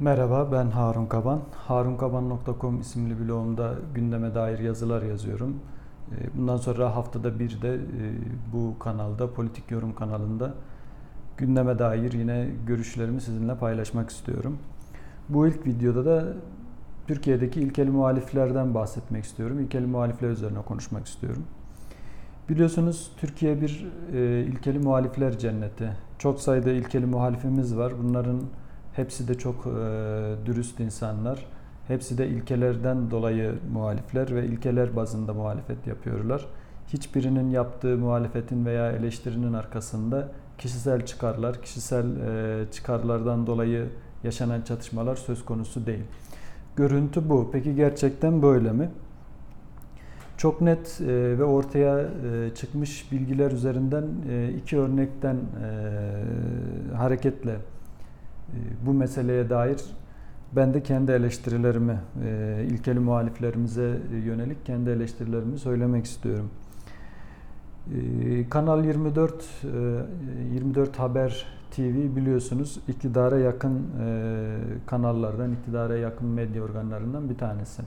Merhaba ben Harun Kaban. harunkaban.com isimli blogumda gündeme dair yazılar yazıyorum. Ee, bundan sonra haftada bir de e, bu kanalda, Politik Yorum kanalında gündeme dair yine görüşlerimi sizinle paylaşmak istiyorum. Bu ilk videoda da Türkiye'deki ilkeli muhaliflerden bahsetmek istiyorum. İlkeli muhalifler üzerine konuşmak istiyorum. Biliyorsunuz Türkiye bir e, ilkeli muhalifler cenneti. Çok sayıda ilkeli muhalifimiz var. Bunların hepsi de çok e, dürüst insanlar. Hepsi de ilkelerden dolayı muhalifler ve ilkeler bazında muhalefet yapıyorlar. Hiçbirinin yaptığı muhalefetin veya eleştirinin arkasında kişisel çıkarlar, kişisel e, çıkarlardan dolayı yaşanan çatışmalar söz konusu değil. Görüntü bu. Peki gerçekten böyle mi? Çok net e, ve ortaya e, çıkmış bilgiler üzerinden e, iki örnekten hareketle bu meseleye dair ben de kendi eleştirilerimi, ilkeli muhaliflerimize yönelik kendi eleştirilerimi söylemek istiyorum. Kanal 24, 24 Haber TV biliyorsunuz iktidara yakın kanallardan, iktidara yakın medya organlarından bir tanesi.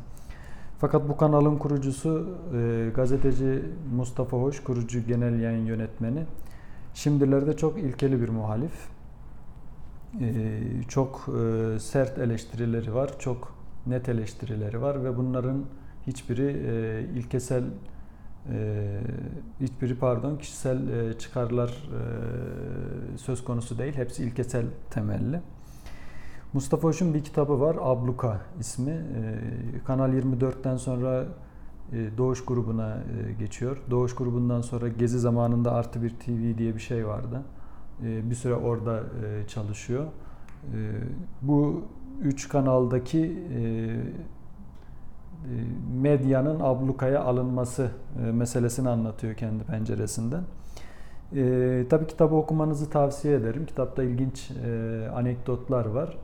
Fakat bu kanalın kurucusu e, gazeteci Mustafa Hoş, kurucu genel yayın yönetmeni. Şimdilerde çok ilkeli bir muhalif. E, çok e, sert eleştirileri var, çok net eleştirileri var ve bunların hiçbiri e, ilkesel e, hiçbiri pardon kişisel çıkarlar söz konusu değil. Hepsi ilkesel temelli. Mustafa Hoş'un bir kitabı var. Abluka ismi. Ee, Kanal 24'ten sonra Doğuş grubuna geçiyor. Doğuş grubundan sonra Gezi zamanında Artı Bir TV diye bir şey vardı. E, bir süre orada çalışıyor. Bu üç kanaldaki medyanın ablukaya alınması meselesini anlatıyor kendi penceresinden. E, tabii kitabı okumanızı tavsiye ederim. Kitapta ilginç e, anekdotlar var.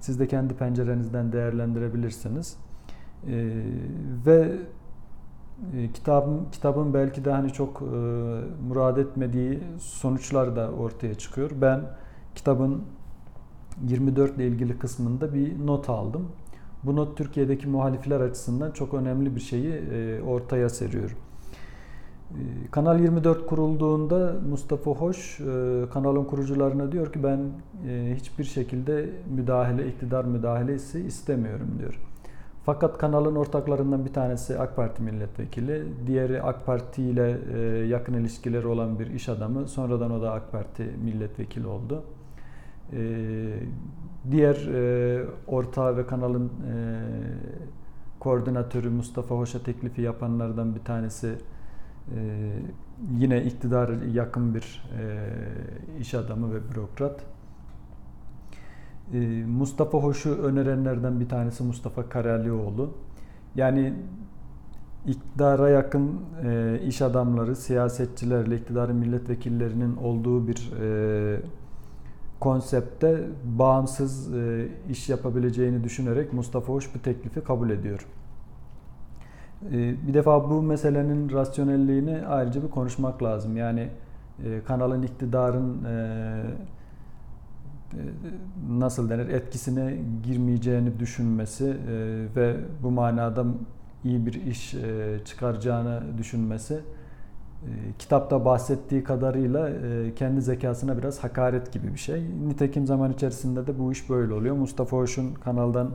Siz de kendi pencerenizden değerlendirebilirsiniz. E, ve e, kitabın kitabın belki de hani çok e, murad etmediği sonuçlar da ortaya çıkıyor. Ben kitabın 24 ile ilgili kısmında bir not aldım. Bu not Türkiye'deki muhalifler açısından çok önemli bir şeyi e, ortaya seriyor. Ee, Kanal 24 kurulduğunda Mustafa Hoş e, kanalın kurucularına diyor ki ben e, hiçbir şekilde müdahale, iktidar müdahalesi istemiyorum diyor. Fakat kanalın ortaklarından bir tanesi AK Parti milletvekili, diğeri AK Parti ile e, yakın ilişkileri olan bir iş adamı. Sonradan o da AK Parti milletvekili oldu. Diğer ortağı ve kanalın koordinatörü Mustafa Hoş'a teklifi yapanlardan bir tanesi yine iktidar yakın bir e, iş adamı ve bürokrat. Ee, Mustafa Hoş'u önerenlerden bir tanesi Mustafa Karalioğlu. Yani iktidara yakın e, iş adamları, siyasetçilerle iktidarın milletvekillerinin olduğu bir e, bağımsız e, iş yapabileceğini düşünerek Mustafa Hoş bu teklifi kabul ediyor. Ee, bir defa bu meselenin rasyonelliğini ayrıca bir konuşmak lazım. Yani e, kanalın iktidarın e, e, nasıl denir etkisine girmeyeceğini düşünmesi ve bu manada iyi bir iş çıkaracağını düşünmesi kitapta bahsettiği kadarıyla kendi zekasına biraz hakaret gibi bir şey. Nitekim zaman içerisinde de bu iş böyle oluyor. Mustafa Hoş'un kanaldan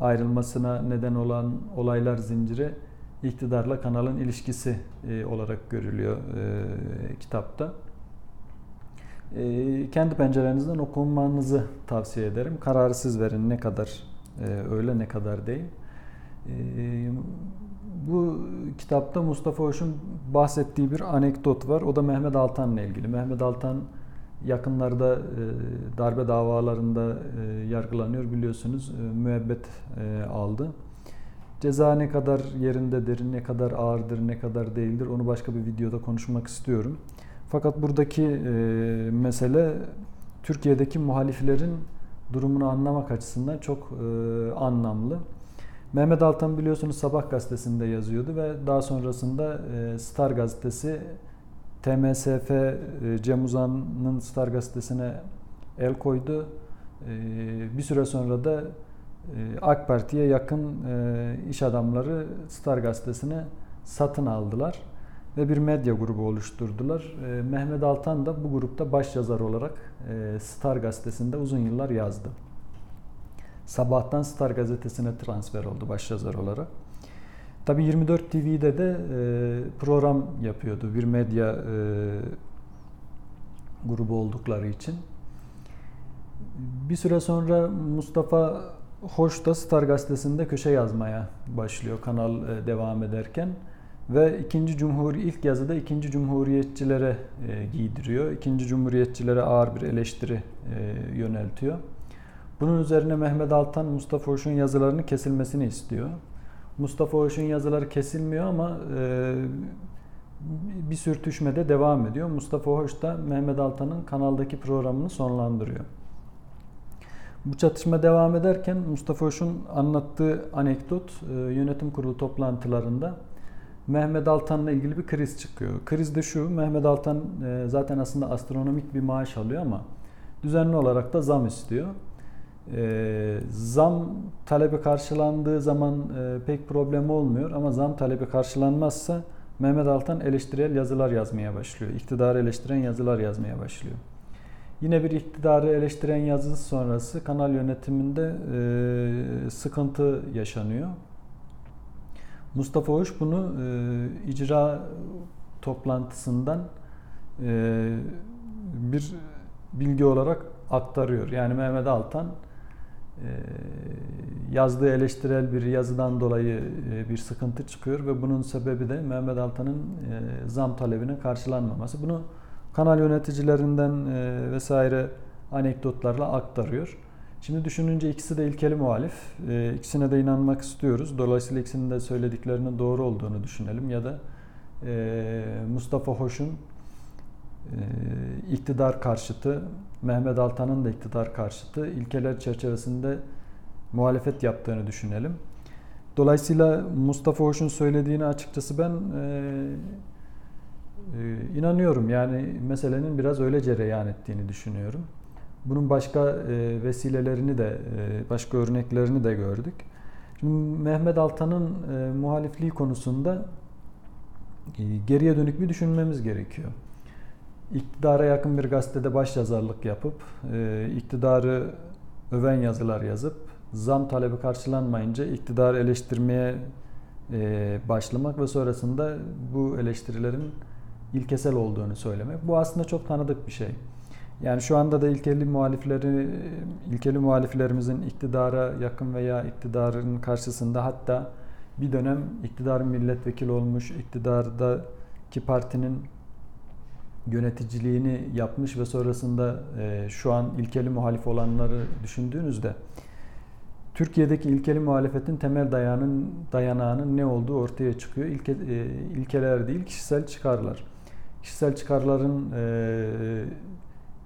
ayrılmasına neden olan olaylar zinciri iktidarla kanalın ilişkisi e, olarak görülüyor e, kitapta. E, kendi pencerenizden okumanızı tavsiye ederim. Kararı siz verin ne kadar öyle ne kadar değil. Bu kitapta Mustafa Hoş'un bahsettiği bir anekdot var. O da Mehmet Altan'la ilgili. Mehmet Altan yakınlarda darbe davalarında yargılanıyor biliyorsunuz. Müebbet aldı. Ceza ne kadar yerindedir, ne kadar ağırdır, ne kadar değildir onu başka bir videoda konuşmak istiyorum. Fakat buradaki e, mesele Türkiye'deki muhaliflerin durumunu anlamak açısından çok e, anlamlı. Mehmet Altan biliyorsunuz Sabah gazetesinde yazıyordu ve daha sonrasında e, Star gazetesi TMSF e, Cem Uzan'ın Star gazetesine el koydu bir süre sonra da AK Parti'ye yakın iş adamları Star gazetesini satın aldılar ve bir medya grubu oluşturdular. Mehmet Altan da bu grupta baş yazar olarak Star gazetesinde uzun yıllar yazdı. Sabahtan Star gazetesine transfer oldu baş yazar olarak. Tabii 24 TV'de de program yapıyordu bir medya grubu oldukları için. Bir süre sonra Mustafa Hoş da Star gazetesinde köşe yazmaya başlıyor kanal e, devam ederken ve ikinci cumhur ilk yazıda ikinci cumhuriyetçilere e, giydiriyor. İkinci cumhuriyetçilere ağır bir eleştiri e, yöneltiyor. Bunun üzerine Mehmet Altan Mustafa Hoş'un yazılarının kesilmesini istiyor. Mustafa Hoş'un yazıları kesilmiyor ama bir sürtüşme de devam ediyor. Mustafa Hoş da Mehmet Altan'ın kanaldaki programını sonlandırıyor. Bu çatışma devam ederken Mustafa Hoş'un anlattığı anekdot e, yönetim kurulu toplantılarında Mehmet Altan'la ilgili bir kriz çıkıyor. Kriz de şu, Mehmet Altan e, zaten aslında astronomik bir maaş alıyor ama düzenli olarak da zam istiyor. E, zam talebi karşılandığı zaman pek problem olmuyor ama zam talebi karşılanmazsa Mehmet Altan eleştirel yazılar yazmaya başlıyor. İktidarı eleştiren yazılar yazmaya başlıyor. Yine bir iktidarı eleştiren yazısı sonrası kanal yönetiminde e, sıkıntı yaşanıyor. Mustafa Hoş bunu e, icra toplantısından e, bir bilgi olarak aktarıyor. Yani Mehmet Altan e, yazdığı eleştirel bir yazıdan dolayı e, bir sıkıntı çıkıyor ve bunun sebebi de Mehmet Altan'ın e, zam talebinin karşılanmaması. Bunu kanal yöneticilerinden vesaire anekdotlarla aktarıyor. Şimdi düşününce ikisi de ilkeli muhalif. E, ikisine de inanmak istiyoruz. Dolayısıyla ikisinin de söylediklerinin doğru olduğunu düşünelim. Ya da e, Mustafa Hoş'un iktidar karşıtı, Mehmet Altan'ın da iktidar karşıtı ilkeler çerçevesinde muhalefet yaptığını düşünelim. Dolayısıyla Mustafa Hoş'un söylediğini açıkçası ben ee, inanıyorum yani meselenin biraz öyle cereyan ettiğini düşünüyorum. Bunun başka e, vesilelerini de, e, başka örneklerini de gördük. Şimdi Mehmet Altan'ın e, muhalifliği konusunda geriye dönük bir düşünmemiz gerekiyor. İktidara yakın bir gazetede başyazarlık yapıp, iktidarı öven yazılar yazıp, zam talebi karşılanmayınca iktidarı eleştirmeye başlamak ve sonrasında bu eleştirilerin ilkesel olduğunu söylemek. Bu aslında çok tanıdık bir şey. Yani şu anda da ilkeli muhalifleri, ilkeli muhaliflerimizin iktidara yakın veya iktidarın karşısında hatta bir dönem iktidarın milletvekili olmuş, iktidardaki partinin yöneticiliğini yapmış ve sonrasında e, şu an ilkeli muhalif olanları düşündüğünüzde Türkiye'deki ilkeli muhalefetin temel dayanın, dayanağının ne olduğu ortaya çıkıyor. İlke, e, ilkeler değil, kişisel çıkarlar kişisel çıkarların e,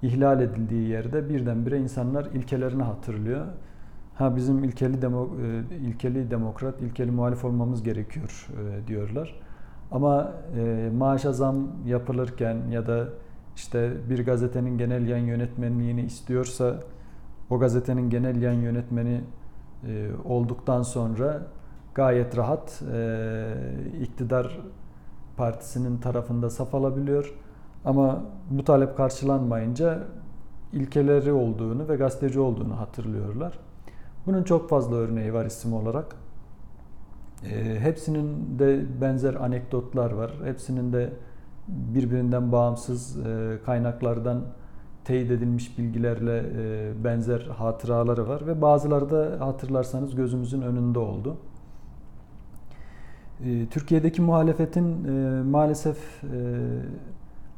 ihlal edildiği yerde birdenbire insanlar ilkelerini hatırlıyor. Ha bizim ilkeli demo, e, ilkeli demokrat, ilkeli muhalif olmamız gerekiyor e, diyorlar. Ama e, maaşa zam yapılırken ya da işte bir gazetenin genel yayın yönetmenliğini istiyorsa o gazetenin genel yayın yönetmeni e, olduktan sonra gayet rahat iktidar Partisi'nin tarafında saf alabiliyor. Ama bu talep karşılanmayınca ilkeleri olduğunu ve gazeteci olduğunu hatırlıyorlar. Bunun çok fazla örneği var isim olarak. E, hepsinin de benzer anekdotlar var. Hepsinin de birbirinden bağımsız e, kaynaklardan teyit edilmiş bilgilerle e, benzer hatıraları var ve bazıları da hatırlarsanız gözümüzün önünde oldu. Ee, Türkiye'deki muhalefetin e, maalesef e,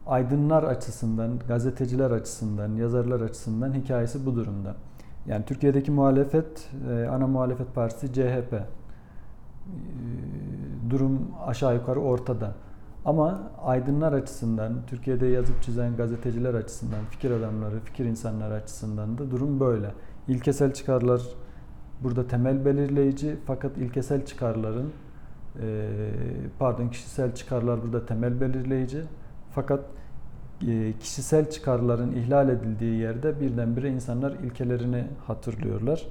aydınlar açısından, gazeteciler açısından, yazarlar açısından hikayesi bu durumda. Yani Türkiye'deki muhalefet, e, ana muhalefet partisi CHP. Durum aşağı yukarı ortada. Ama aydınlar açısından, Türkiye'de yazıp çizen gazeteciler açısından, fikir adamları, fikir insanları açısından da durum böyle. İlkesel çıkarlar burada temel belirleyici fakat ilkesel çıkarların Ee, pardon kişisel çıkarlar burada temel belirleyici. Fakat e, kişisel çıkarların ihlal edildiği yerde birdenbire insanlar ilkelerini hatırlıyorlar.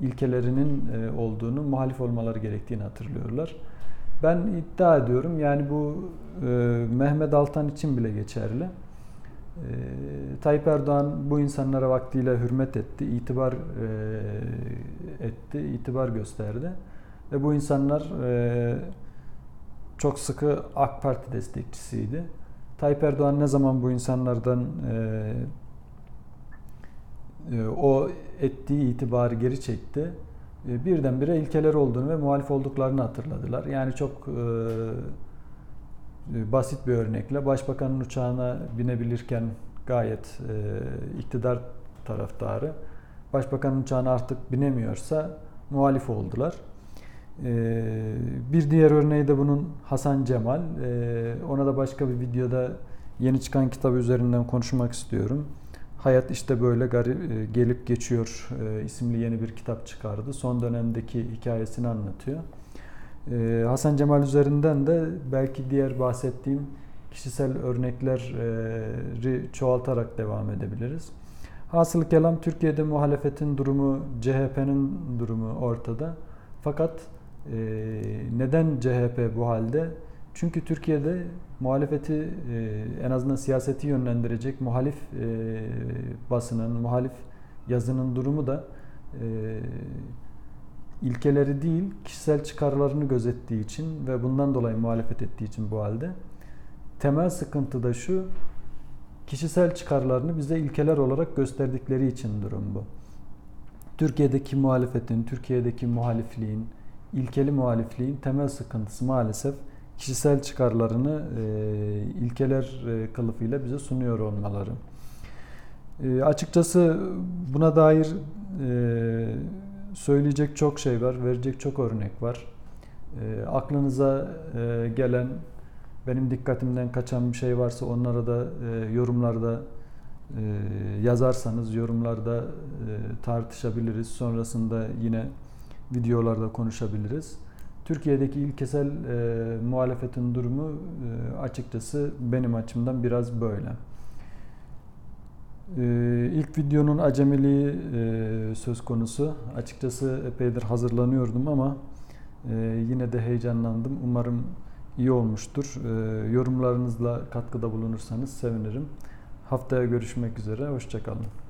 İlkelerinin e, olduğunu, muhalif olmaları gerektiğini hatırlıyorlar. Ben iddia ediyorum yani bu e, Mehmet Altan için bile geçerli. E, Tayyip Erdoğan bu insanlara vaktiyle hürmet etti, itibar etti, itibar gösterdi. Ve bu insanlar çok sıkı AK Parti destekçisiydi. Tayyip Erdoğan ne zaman bu insanlardan e, e, o ettiği itibarı geri çekti. E, birdenbire ilkeler olduğunu ve muhalif olduklarını hatırladılar. Yani çok e, basit bir örnekle başbakanın uçağına binebilirken gayet e, iktidar taraftarı. Başbakanın uçağına artık binemiyorsa muhalif oldular. E, bir diğer örneği de bunun Hasan Cemal. E, ona da başka bir videoda yeni çıkan kitabı üzerinden konuşmak istiyorum. Hayat işte böyle garip e, gelip geçiyor e, isimli yeni bir kitap çıkardı. Son dönemdeki hikayesini anlatıyor. E, Hasan Cemal üzerinden de belki diğer bahsettiğim kişisel örnekleri çoğaltarak devam edebiliriz. Hasıl kelam Türkiye'de muhalefetin durumu, CHP'nin durumu ortada. Fakat neden CHP bu halde? Çünkü Türkiye'de muhalefeti e, en azından siyaseti yönlendirecek muhalif e, basının, muhalif yazının durumu da e, ilkeleri değil, kişisel çıkarlarını gözettiği için ve bundan dolayı muhalefet ettiği için bu halde. Temel sıkıntı da şu, kişisel çıkarlarını bize ilkeler olarak gösterdikleri için durum bu. Türkiye'deki muhalefetin, Türkiye'deki muhalifliğin, ilkeli muhalifliğin temel sıkıntısı maalesef kişisel çıkarlarını e, ilkeler e, kılıfıyla bize sunuyor olmaları. E, açıkçası buna dair e, söyleyecek çok şey var, verecek çok örnek var. E, aklınıza e, gelen, benim dikkatimden kaçan bir şey varsa onlara da e, yorumlarda e, yazarsanız yorumlarda e, tartışabiliriz. Sonrasında yine videolarda konuşabiliriz. Türkiye'deki ilkesel e, muhalefetin durumu e, açıkçası benim açımdan biraz böyle. E, ilk videonun acemiliği e, söz konusu. Açıkçası epeydir hazırlanıyordum ama e, yine de heyecanlandım. Umarım iyi olmuştur. E, yorumlarınızla katkıda bulunursanız sevinirim. Haftaya görüşmek üzere. Hoşçakalın.